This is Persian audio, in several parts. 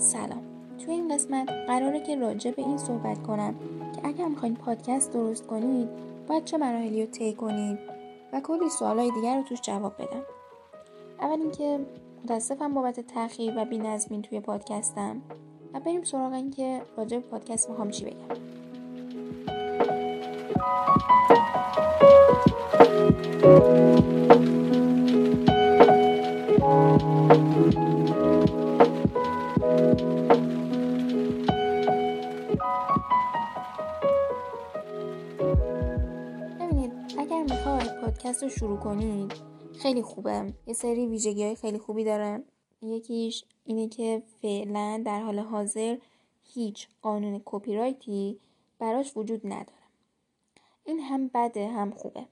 سلام. توی این قسمت قراره که راجع به این صحبت کنم که اگر می‌خواین پادکست درست کنید باید چه مراحلی رو طی کنید و کلی سوالای دیگر رو توش جواب بدم. اول اینکه متاسفم بابت تاخیر و بینظمی توی پادکستم و بریم سراغ اینکه راجع به پادکست می‌خوام چی بگم. ببینید پادکست رو شروع کنید خیلی خوبه. یه سری ویژگی های خیلی خوبی داره. یکیش اینه که فعلا در حال حاضر هیچ قانون کپی رایتی براش وجود نداره. این هم بده هم خوبه.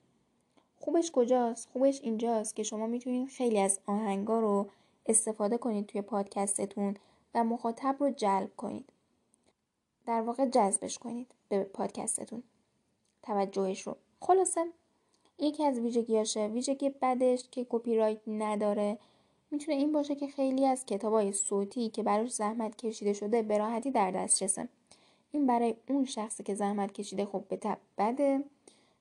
خوبش کجاست؟ خوبش اینجاست که شما می‌تونید خیلی از آهنگا رو استفاده کنید توی پادکستتون و مخاطب رو جلب کنید. در واقع جذبش کنید به پادکستتون. توجهش رو. خلاصه یکی از ویژگیاشه ویژگی بدش که کپی رایت نداره. می‌تونه این باشه که خیلی از کتابای صوتی که براش زحمت کشیده شده به راحتی در دسترسه این برای اون شخصی که زحمت کشیده خب به تب بده.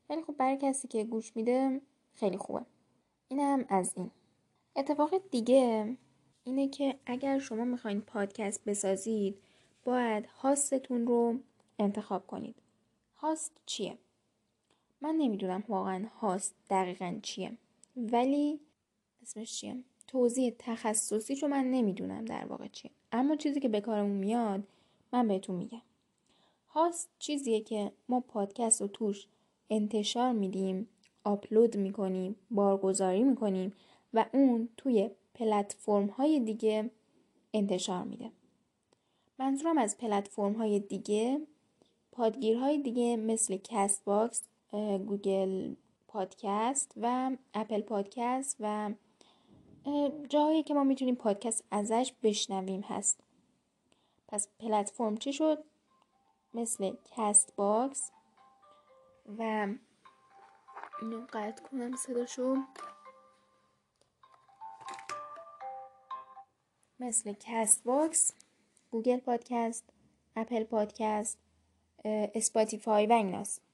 ولی خب برای کسی که گوش میده خیلی خوبه. این هم از این. اتفاق دیگه اینه که اگر شما می‌خواین پادکست بسازید باید هاستتون رو انتخاب کنید. هاست چیه؟ من نمی‌دونم واقعا هاست دقیقا چیه. ولی اسمش چیه؟ توضیح تخصصی رو من نمی‌دونم در واقع چیه. اما چیزی که به کارمون میاد من بهتون میگم. هاست چیزیه که ما پادکست رو توش انتشار میدیم آپلود می‌کنیم بارگذاری می‌کنیم و اون توی پلتفرم های دیگه انتشار میده. منظورم از پلتفرم های دیگه پادگیرهای دیگه مثل Castbox Google Podcast و Apple Podcast و جاهایی که ما می‌تونیم پادکست ازش بشنویم هست. پس پلتفرم چی شد؟ مثل Castbox و اینو قطع کنم صداشو. مثل Castbox Google Podcast Apple Podcast Spotify و ایناست.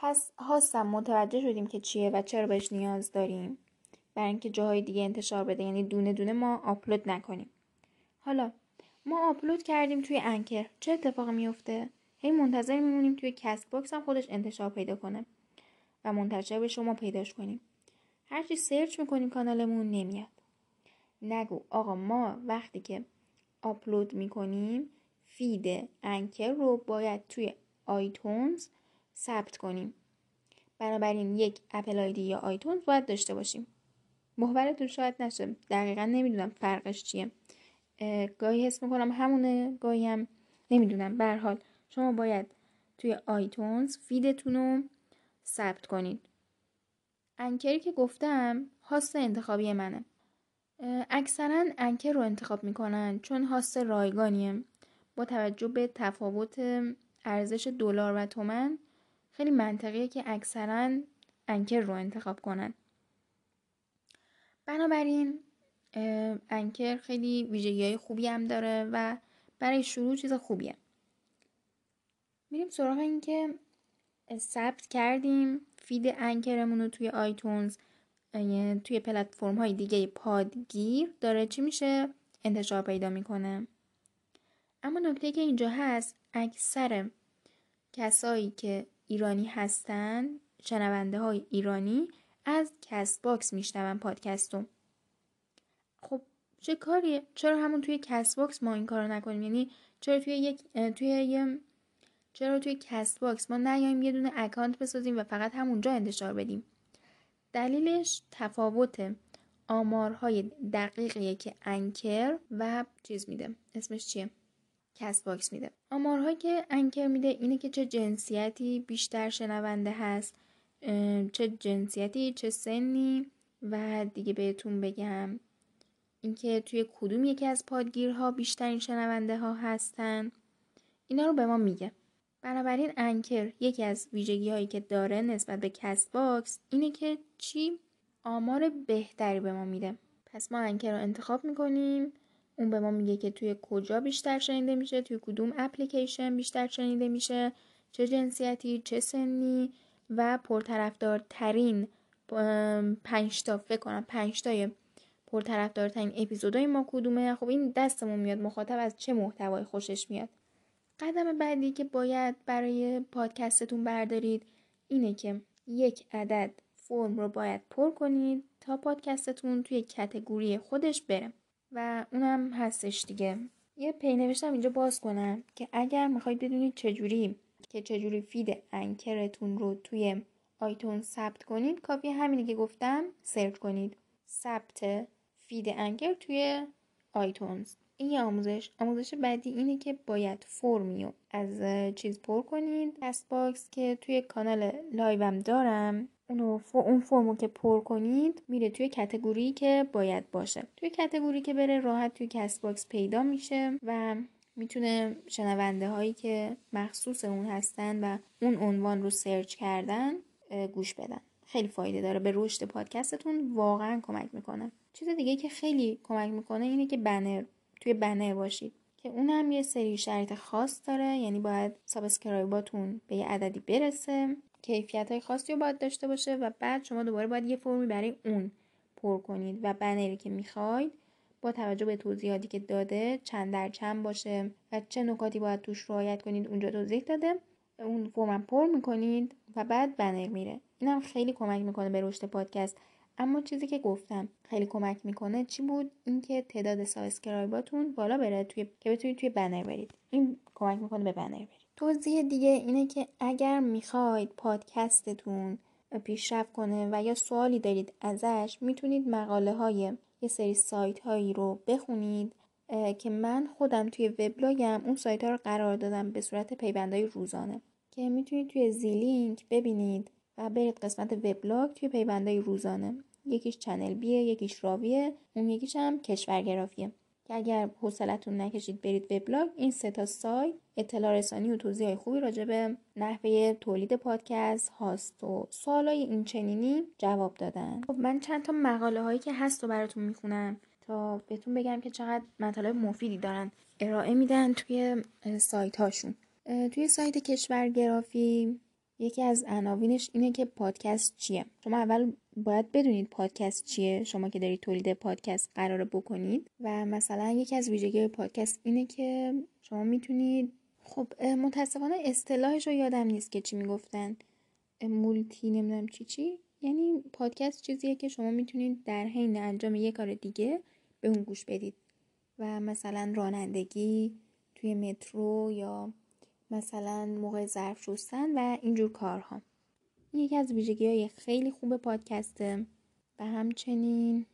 پس host م متوجه شدیم که چیه و چرا بهش نیاز داریم. برای اینکه جاهای دیگه انتشار بده یعنی دونه دونه ما آپلود نکنیم. حالا ما آپلود کردیم توی Anchor. چه اتفاقی میفته هی منتظر میمونیم توی Castbox هم خودش انتشار پیدا کنه و منتشر به شما پیداش کنیم. هرچی search می‌کنیم کانالمون نمیاد. نگو آقا ما وقتی که آپلود می‌کنیم feed Anchor رو باید توی iTunes ثبت کنیم. بنابراین یک Apple ID یا iTunes باید داشته باشیم. محورتون شاید نشه. دقیقا نمی‌دونم فرقش چیه. گاهی حس می‌کنم همونه گاهی هم نمی‌دونم. حال شما باید توی iTunes feed تون رو ثبت کنید انکری که گفتم هاست انتخابی منه. اکثرا انکر رو انتخاب می‌کنن چون هاست رایگانیه. با توجه به تفاوت ارزش دلار و تومن خیلی منطقیه که اکثرا انکر رو انتخاب کنن. بنابراین انکر خیلی ویژگی های خوبی هم داره و برای شروع چیز خوبیه. میریم سراغ این که ثبت کردیم feed Anchor مون رو توی iTunes توی پلتفرم های دیگه پادگیرا داره چی میشه؟ انتشار پیدا می‌کنه. اما نکته که اینجا هست اکثر کسایی که ایرانی هستن شنونده های ایرانی از Castbox میشنون پادکستو. خب چه کاریه چرا همون توی Castbox ما این کارو نکنیم؟ یعنی چرا توی یک توی یه چرا توی Castbox ما نیایم یه دونه اکانت بسازیم و فقط همونجا انتشار بدیم؟ دلیلش تفاوت آمارهای دقیقیه که Anchor و چیز میده. اسمش چیه؟ Castbox میده. آمارهایی که Anchor میده اینه که چه جنسیتی بیشتر شنونده هست چه جنسیتی چه سنی و دیگه بهتون بگم. اینکه توی کدوم یکی از پادگیرها بیشترین شنونده ها هستن. اینا رو به ما میگه. بنابراین Anchor یکی از ویژگی هایی که داره نسبت به Castbox اینه که چی؟ آمار بهتری به ما میده. پس ما Anchor رو انتخاب می‌کنیم. اون به ما میگه که توی کجا بیشتر شنیده میشه توی کدوم اپلیکیشن بیشتر شنیده میشه چه جنسیتی چه سنی و پرطرفدارترین پنج تا فکر کنم پنج تای پرطرفدارترین اپیزودهای ما کدومه. خب این دستمون میاد مخاطب از چه محتوایی خوشش میاد؟ قدم بعدی که باید برای پادکستتون بردارید اینه که یک عدد فرم رو باید پر کنید تا پادکستتون توی category خودش بره. و اونم هستش دیگه. یه پی نوشتم اینجا باز کنم که اگر می‌خواید بدونید چجوری که چجوری feed Anchor تون رو توی iTunes ثبت کنید کافیه همینی که گفتم سرچ کنید. ثبت feed Anchor توی iTunes. این یه آموزش. آموزش بعدی اینه که باید فرمیو از چیز پر کنید. Castbox که توی کانال لایوم دارم. اونو اون فرمو که پر کنید میره توی category که باید باشه. توی category که بره راحت توی Castbox پیدا میشه و می‌تونه شنونده هایی که مخصوص اون هستن و اون عنوان رو سرچ کردن گوش بدن. خیلی فایده داره. به رشد پادکستتون واقعا کمک می‌کنه. چیز دیگه که خیلی کمک می‌کنه اینه که بنر توی بنر باشید. که اونم یه سری شرایط خاص داره. یعنی باید subscribe اتون به یه عددی برسه. کیفیت های خاصی رو باید داشته باشه و بعد شما دوباره باید یه فرمی برای اون پر کنید و بنری که می‌خواید با توجه به توضیحاتی که داده چند در چند باشه و چه نکاتی باید توش رعایت کنید اونجا توضیح داده. اون فرم پر می‌کنید و بعد بنر میره. اینم خیلی کمک می‌کنه به رشد پادکست. اما چیزی که گفتم خیلی کمک می‌کنه چی بود؟ اینکه تعداد subscribe اتون بالا بره توی که بتونید توی بنر برید. این کمک می‌کنه به بنر برید. توضیح دیگه اینه که اگر می‌خواید پادکستتون پیشرفت کنه و یا سوالی دارید ازش می‌تونید مقاله های یه سری سایت هایی رو بخونید که من خودم توی وبلاگم اون سایت ها رو قرار دادم به صورت پیوندهای روزانه. که می‌تونید توی زیلینک ببینید و برید قسمت وبلاگ توی پیوندهای روزانه. یکیش چنل بیه یکیش راویه اون یکیش هم کشورگرافیه. که اگر حوصلتون نکشید برید وبلاگ این سه تا سایت اطلاع رسانی و توضیح خوبی راجع به نحوه تولید پادکست هاست و سوالای این چنینی جواب دادن. خب من چند تا مقاله هایی که هست و براتون می‌خونم تا بهتون بگم که چقدر مطالب مفیدی دارن. ارائه میدن توی سایت هاشون توی سایت کشورگرافی یکی از عناوینش اینه که پادکست چیه؟ شما اول باید بدونید پادکست چیه شما که دارید تولید پادکست قرار بکنید. و مثلا یکی از ویژگی پادکست اینه که شما می‌تونید خب متاسفانه اصطلاحش رو یادم نیست که چی می‌گفتن. مولتی نمی‌دونم چی چی. یعنی پادکست چیزیه که شما می‌تونید در حین انجام یک کار دیگه به اون گوش بدید. و مثلا رانندگی توی مترو یا مثلا موقع ظرف شستن و اینجور کارها. یکی از ویژگی های خیلی خوب پادکسته. و همچنین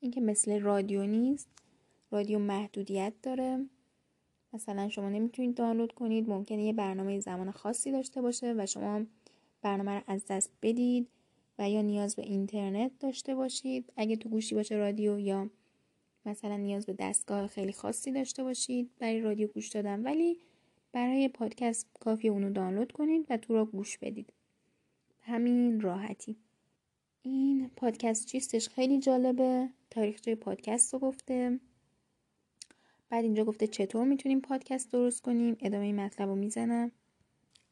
اینکه مثل رادیو نیست رادیو محدودیت داره. مثلا شما نمی‌تونید دانلود کنید ممکنه یه برنامه زمان خاصی داشته باشه و شما برنامه رو از دست بدید و یا نیاز به اینترنت داشته باشید. اگه تو گوشی باشه رادیو یا مثلا نیاز به دستگاه خیلی خاصی داشته باشید برای رادیو گوش دادن. ولی برای پادکست کافی اونو دانلود کنید و تو را گوش بدید. همین راحتی. این پادکست چیستش خیلی جالبه. تاریخچه پادکست رو گفته. بعد اینجا گفته چطور می‌تونیم پادکست درست کنیم. ادامه این مطلب رو می‌زنم.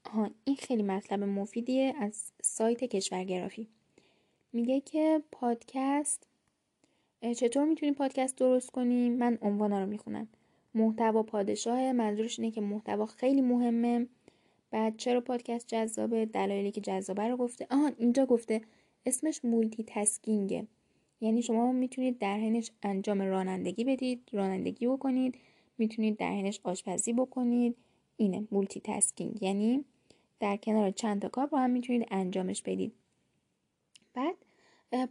آها این خیلی مطلب مفیدیه از سایت کشورگرافی. میگه که پادکست چطور می‌تونیم پادکست درست کنیم؟ من عنوانا رو می‌خونم. محتوا پادشاه. منظورش اینه که محتوا خیلی مهمه. بعد چرا پادکست جذابه؟ دلایلی که جذابه رو گفته. آهان اینجا گفته اسمش مولتی تسکینگه یعنی شما می‌تونید در حینش انجام رانندگی بدید رانندگی بکنید می‌تونید در حینش آشپزی بکنید. اینه multitasking یعنی در کنار چند تا کار با هم می‌تونید انجامش بدید. بعد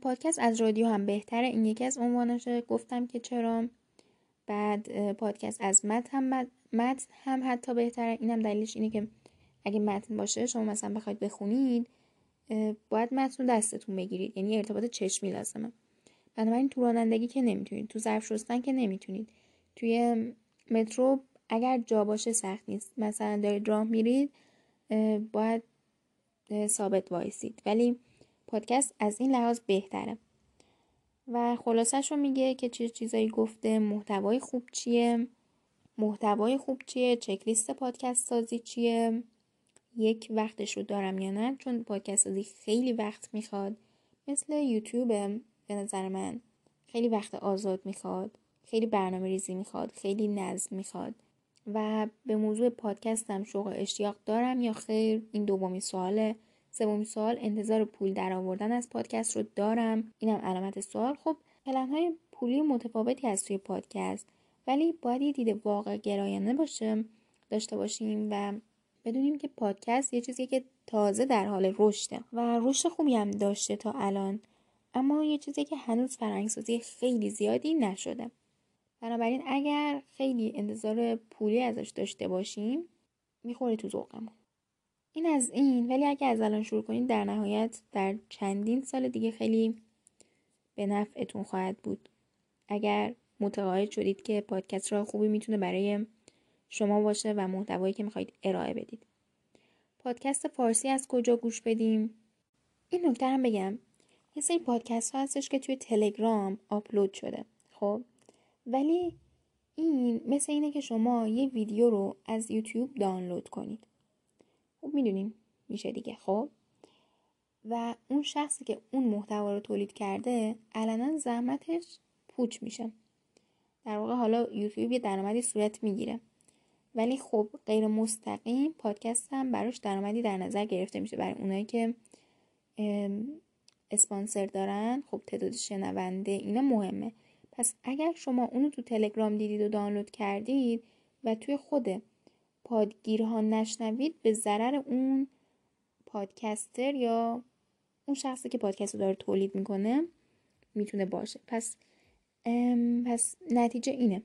پادکست از رادیو هم بهتره. این یکی از عنواناشه گفتم که چرا؟ بعد پادکست از متن هم متن هم حتی بهتره. اینم دلیلش اینه که اگه متن باشه شما مثلا بخواید بخونید باید متن دستتون بگیرید. یعنی ارتباط چشمی لازمه. بنابراین تو رانندگی که نمی‌تونید تو ظرف شستن که نمی‌تونید. توی مترو اگر جا باشه سخت نیست. مثلا دارید راه میرید باید ثابت وایسید. ولی پادکست از این لحاظ بهتره. و خلاصش رو میگه که چه چیزایی گفته محتوای خوب چیه محتوای خوب چیه چکلیست پادکست سازی چیه یک وقتش رو دارم یا نه؟ چون پادکست سازی خیلی وقت می‌خواد مثل یوتیوب به نظر من خیلی وقت آزاد می‌خواد خیلی برنامه ریزی می‌خواد خیلی نظم می‌خواد و به موضوع پادکستم شوق اشتیاق دارم یا خیر؟ این دومی سواله. سومی سوال انتظار پول در آوردن از پادکست رو دارم. اینم علامت سوال. خب پلن های پولی متفاوتی از توی پادکست ولی باید یه دید واقع گرایانه باشه داشته باشیم و بدونیم که پادکست یه چیزی که تازه در حال رشده و رشد خوبی هم داشته تا الان اما یه چیزی که هنوز فرهنگسازی خیلی زیادی نشده. بنابراین اگر خیلی انتظار پولی ازش داشته باشیم می‌خوره تو ذوقمون. این از این. ولی اگر از الان شروع کنید در نهایت در چندین سال دیگه خیلی به نفعتون خواهد بود. اگر متقاعد شدید که پادکست را خوبی می‌تونه برای شما باشه و محتوایی که می‌خواید ارائه بدید. پادکست فارسی از کجا گوش بدیم؟ این نکته هم بگم. یه سری پادکست ها هستش که توی تلگرام آپلود شده. خب؟ ولی این مثل اینه که شما یه ویدیو رو از یوتیوب دانلود کنید. خب می‌دونین میشه دیگه خب؟ و اون شخصی که اون محتوا رو تولید کرده علنا زحمتش پوچ میشه. در واقع حالا یوتیوب یه درآمدی صورت می‌گیره. ولی خب غیر مستقیم پادکست هم براش درآمدی در نظر گرفته میشه برای اونایی که اسپانسر دارن. خب تعداد شنونده اینا مهمه. پس اگر شما اونو تو تلگرام دیدید و دانلود کردید و توی خود پادگیرها نشنوید به ضرر اون پادکستر یا اون شخصی که پادکست رو داره تولید می‌کنه می‌تونه باشه. پس پس نتیجه اینه.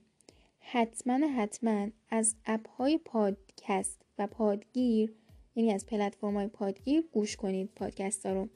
حتما حتما از اپ های پادکست و پادگیر یعنی از پلتفرم های پادگیر گوش کنید پادکست ها رو.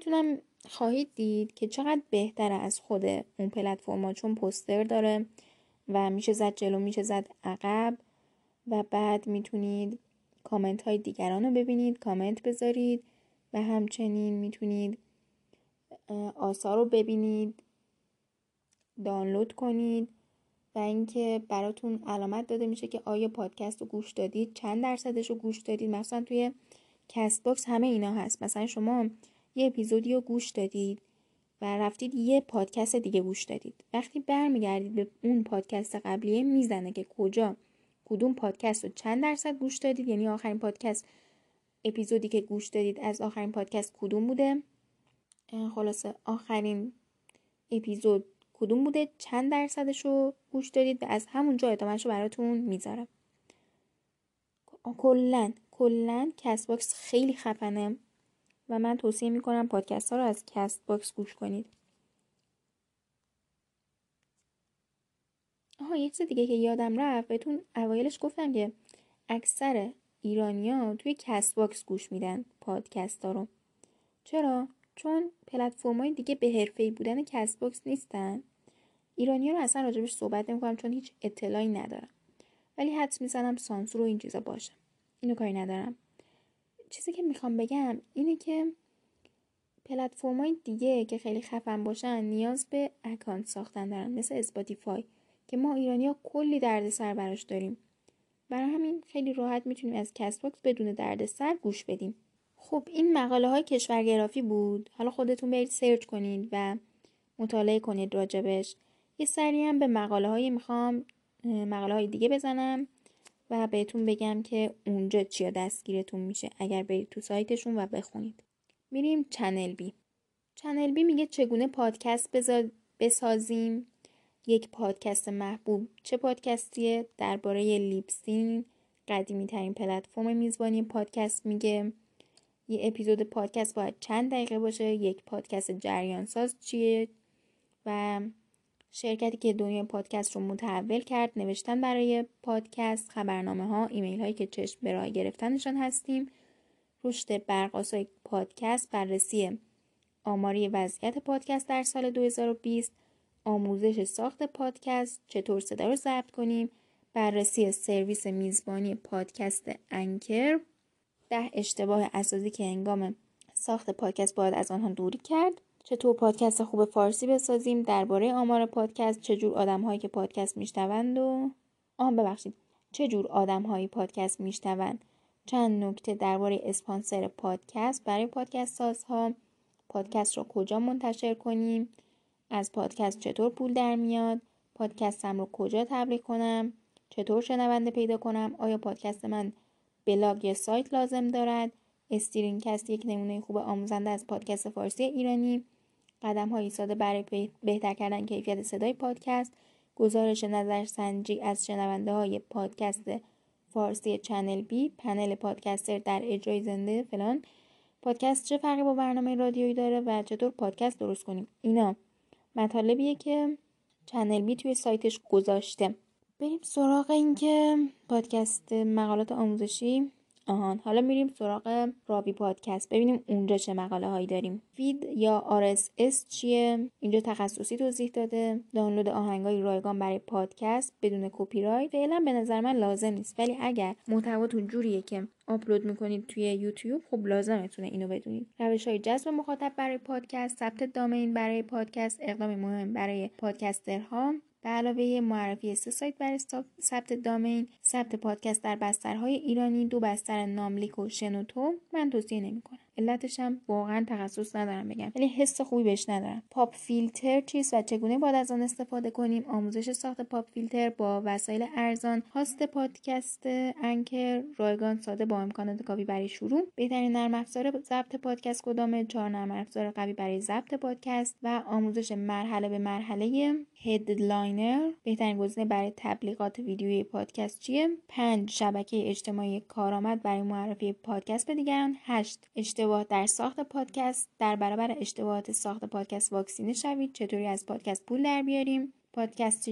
خودتونم خواهید دید که چقدر بهتره از خود اون پلتفرما چون پوستر داره و میشه زد جلو میشه زد عقب و بعد می‌تونید کامنت های دیگران رو ببینید کامنت بذارید و همچنین می‌تونید آثار رو ببینید دانلود کنید و اینکه براتون علامت داده میشه که آیا پادکست رو گوش دادید چند درصدش رو گوش دادید. مثلا توی Castbox همه اینا هست. مثلا شما یه اپیزودی رو گوش دادید و رفتید یه پادکست دیگه گوش دادید. وقتی برمیگردید به اون پادکست قبلیه می‌زنه که کجا؟ کدوم پادکست رو چند درصد گوش دادید؟ یعنی آخرین پادکست اپیزودی که گوش دادید از آخرین پادکست کدوم بوده؟ خلاصه آخرین اپیزود کدوم بوده؟ چند درصدش رو گوش دادید؟ و از همون جا ادامهش رو براتون می‌ذاره. کلا کلا Castbox خیلی خفنه. و من توصیه می‌کنم پادکست ها رو از Castbox گوش کنید. آها یه چیز دیگه که یادم رفت بهتون اوایلش گفتم که اکثر ایرانیا توی Castbox گوش میدن پادکست ها رو. چرا؟ چون پلتفرم های دیگه به حرفه‌ای بودن Castbox نیستن. ایرانیا رو اصلا راجبش صحبت نمی‌کنم چون هیچ اطلاعی ندارم. ولی حدس می‌زنم سانسور و این چیزا باشه. اینو کاری ندارم. چیزی که می‌خوام بگم اینه که پلتفرم‌های دیگه که خیلی خفن باشن نیاز به اکانت ساختن دارن مثل Spotify که ما ایرانی ها کلی دردسر براش داریم. برای همین خیلی راحت می‌تونیم از Castbox بدون دردسر گوش بدیم. خب این مقاله های کشورگرافی بود. حالا خودتون برید سرچ کنید و مطالعه کنید راجبش. یه سری هم به مقاله های می‌خوام مقاله های دیگه بزنم. و بهتون بگم که اونجا چیا دستگیرتون میشه. اگر برید تو سایتشون و بخونید. میریم چنل بی. چنل بی میگه چگونه پادکست. بسازیم؟ یک پادکست محبوب. چه پادکستیه؟ درباره Libsyn قدیمی ترین پلتفرم میزبانی پادکست میگه. یه اپیزود پادکست باید چند دقیقه باشه؟ یک پادکست جریان ساز چیه؟ و شرکتی که دنیای پادکست رو متحول کرد نوشتن برای پادکست خبرنامه ها ایمیل هایی که چشم به راه گرفتنشان هستیم. رشد برقاسای پادکست بررسی آماری وضعیت پادکست در سال 2020 آموزش ساخت پادکست چطور صدا رو ضبط کنیم بررسی سرویس میزبانی پادکست انکر ده اشتباه اساسی که انگام ساخت پادکست باید از آنها دوری کرد. چطور پادکست خوب فارسی بسازیم درباره آمار پادکست چجور آدم هایی که پادکست میشنوند و آن ببخشید. چجور آدم هایی پادکست میشنوند. چند نکته درباره اسپانسر پادکست برای پادکست سازها. پادکست رو کجا منتشر کنیم؟ از پادکست چطور پول در میاد؟ پادکستم رو کجا تبلیغ کنم؟ چطور شنونده پیدا کنم؟ آیا پادکست من بلاگ یا سایت لازم دارد؟ استرینکست یک نمونه خوب آموزنده از پادکست فارسی ایرانی. قدم های ساده برای بهتر کردن کیفیت صدای پادکست. گزارش نظرسنجی از شنونده های پادکست فارسی چنل بی پنل پادکستر در اجرای زنده فلان. پادکست چه فرقی با برنامه رادیویی داره و چطور پادکست درست کنیم؟ اینا. مطالبیه که چنل بی توی سایتش گذاشته. بریم سراغ اینکه پادکست مقالات آموزشی. آهان. حالا میریم سراغ راوی پادکست. ببینیم اونجا چه مقاله هایی داریم. feed یا RSS چیه؟ اینجا تخصصی توضیح داده. دانلود آهنگای رایگان برای پادکست بدون کپی رایت فعلا به نظر من لازم نیست. ولی اگر محتواتون جوریه که آپلود می‌کنید توی یوتیوب خب لازمتونه اینو بدونید. روش های جذب مخاطب برای پادکست ثبت domain برای پادکست اقدام مهم برای پادکسترها. به علاوه معرفی سه سایت برای ثبت domain ثبت پادکست در بسترهای ایرانی دو بستر ناملیک و شنوتو من توصیه نمی‌کنم. علتش هم واقعا تخصص ندارم بگم. ولی حس خوبی بهش ندارم. pop filter چیست و چگونه باید از آن استفاده کنیم؟ آموزش ساخت pop filter با وسایل ارزان هاست پادکست Anchor رایگان ساده با امکانات کافی برای شروع. بهترین نرم افزار ضبط پادکست کدامه چهار نرم افزار قوی برای ضبط پادکست و آموزش مرحله به مرحله Headliner. بهترین گزینه برای تبلیغات ویدیویی پادکست چیه؟ پنج شبکه اجتماعی کارآمد برای معرفی پادکست به دیگران. هشت اشتباه در ساخت پادکست. در برابر اشتباهات ساخت پادکست واکسینه شوید. چطوری از پادکست پول در بیاریم؟ پادکست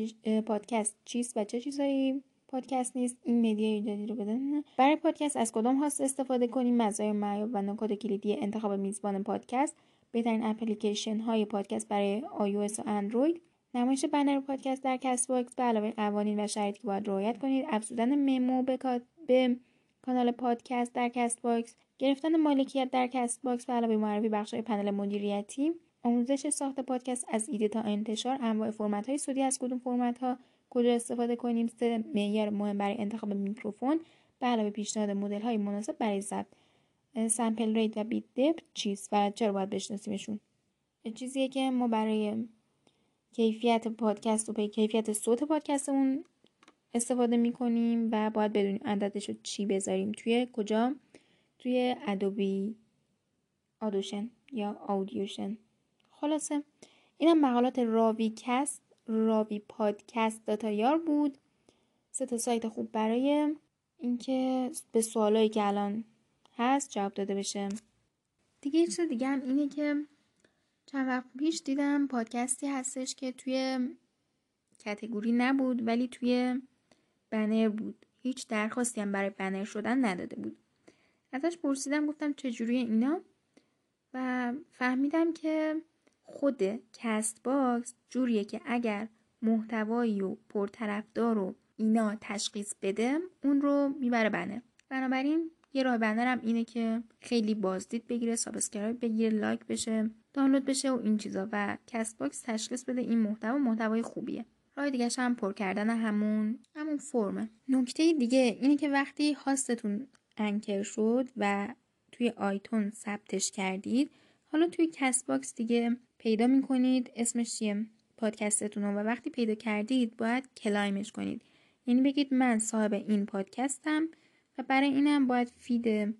پادکست چیست و چه چیزایی؟ پادکست نیست. این مدیا ایجادی رو بدن. برای پادکست از کدام هاست استفاده کنیم؟ مزایا معایب و نکات کلیدی انتخاب میزبان پادکست. بهترین اپلیکیشن های پادکست برای iOS و اندروید نمایش بنر پادکست در Castbox به علاوه قوانین و شرایطی که باید رعایت کنید افزودن ممو به, به کانال پادکست در Castbox گرفتن مالکیت در Castbox به علاوه معرفی بخشهای پنل مدیریتی آموزش ساخت پادکست از ایده تا انتشار انواع فرمت های صوتی از کدوم فرمت ها کجا استفاده کنیم سه معیار مهم برای انتخاب میکروفون به علاوه پیشنهاد مدل های مناسب برای ضبط سمپل ریت و بیت دپ چیز و چرا باید بشناسیمشون؟ چیزیه که ما برای کیفیت پادکست و به کیفیت صوت پادکستمون استفاده می‌کنیم و باید بدونیم عددش رو چی بذاریم. توی کجا؟ توی Adobe Audition یا Audition خلاصه اینم مقالات راوی کست راوی پادکست dot ir بود. سه تا سایت خوب برای اینکه به سوالایی که الان هست جواب داده بشه. دیگه چیز دیگه هم اینه که چند وقت پیش دیدم پادکستی هستش که توی category نبود ولی توی بنر بود. هیچ درخواستی هم برای بنر شدن نداده بود. ازش پرسیدم گفتم چجوری اینا؟ و فهمیدم که خود Castbox جوریه که اگر محتوایی و پرطرفدار و اینا تشخیص بده اون رو می‌بره بنر. بنابراین یه راه بنرم اینه که خیلی بازدید بگیره subscribe بگیره لایک بشه. دانلود بشه و این چیزا و Castbox تشخیص بده این محتوا محتوای خوبیه. راه دیگه هم پر کردن همون همون فرمه. نکته دیگه اینه که وقتی هاستتون Anchor شد و توی iTunes ثبتش کردید حالا توی Castbox دیگه پیدا می‌کنید اسمش چیه؟ پادکستتون و وقتی پیدا کردید باید claim ش کنید. یعنی بگید من صاحب این پادکستم و برای اینم باید feed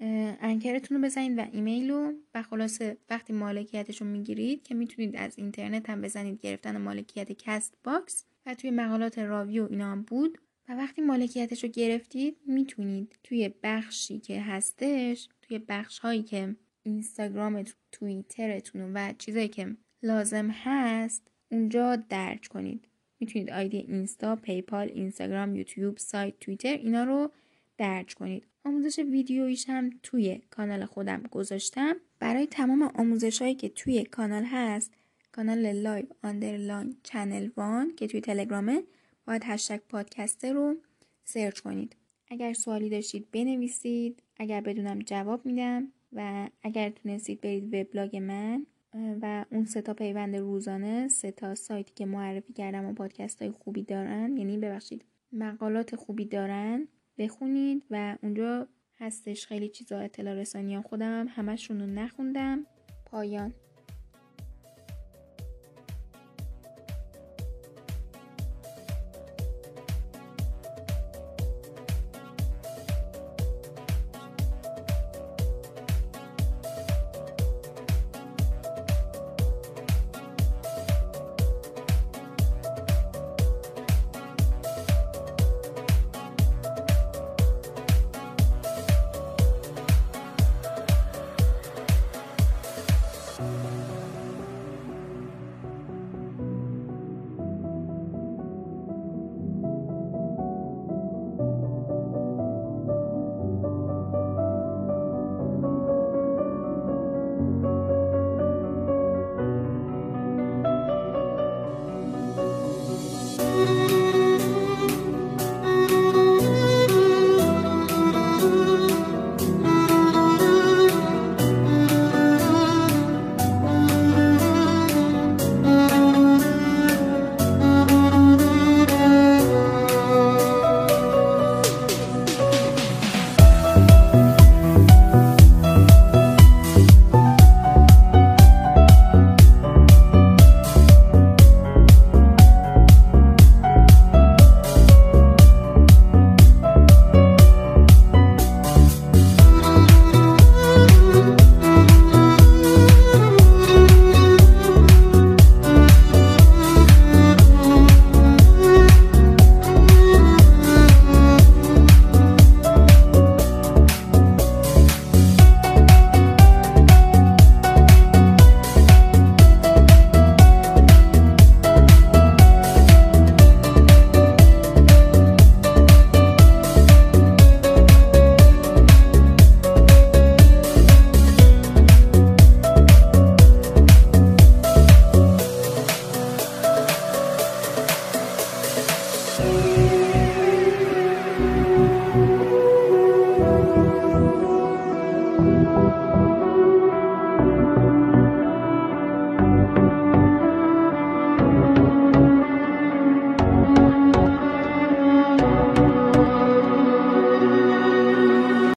Anchor تون رو بزنید و ایمیل رو. و خلاصه وقتی مالکیتش رو می‌گیرید که می‌تونید از اینترنت هم بزنید گرفتن مالکیت Castbox. و توی مقالات راوی اینا هم بود. و وقتی مالکیتش رو گرفتید می‌تونید توی بخشی که هستش توی بخش هایی که اینستاگرام توییترتون و چیزایی که لازم هست اونجا درج کنید. می‌تونید آیدی اینستا، PayPal، اینستاگرام، یوتیوب، سایت، توییتر اینا رو درج کنید. آموزش ویدیویش هم توی کانال خودم گذاشتم. برای تمام آموزش هایی که توی کانال هست کانال live underline channel one که توی تلگرامه باید هشتگ پادکست رو سرچ کنید. اگر سوالی داشتید بنویسید اگر بدونم جواب میدم و اگر تونستید برید وبلاگ من و اون سه تا پیوند روزانه سه تا سایتی که معرفی کردم و پادکست های خوبی دارن یعنی ببخشید مقالات خوبی دارن بخونید و اونجا هستش خیلی چیزا اطلاع رسانی خودم همشون رو نخوندم. پایان.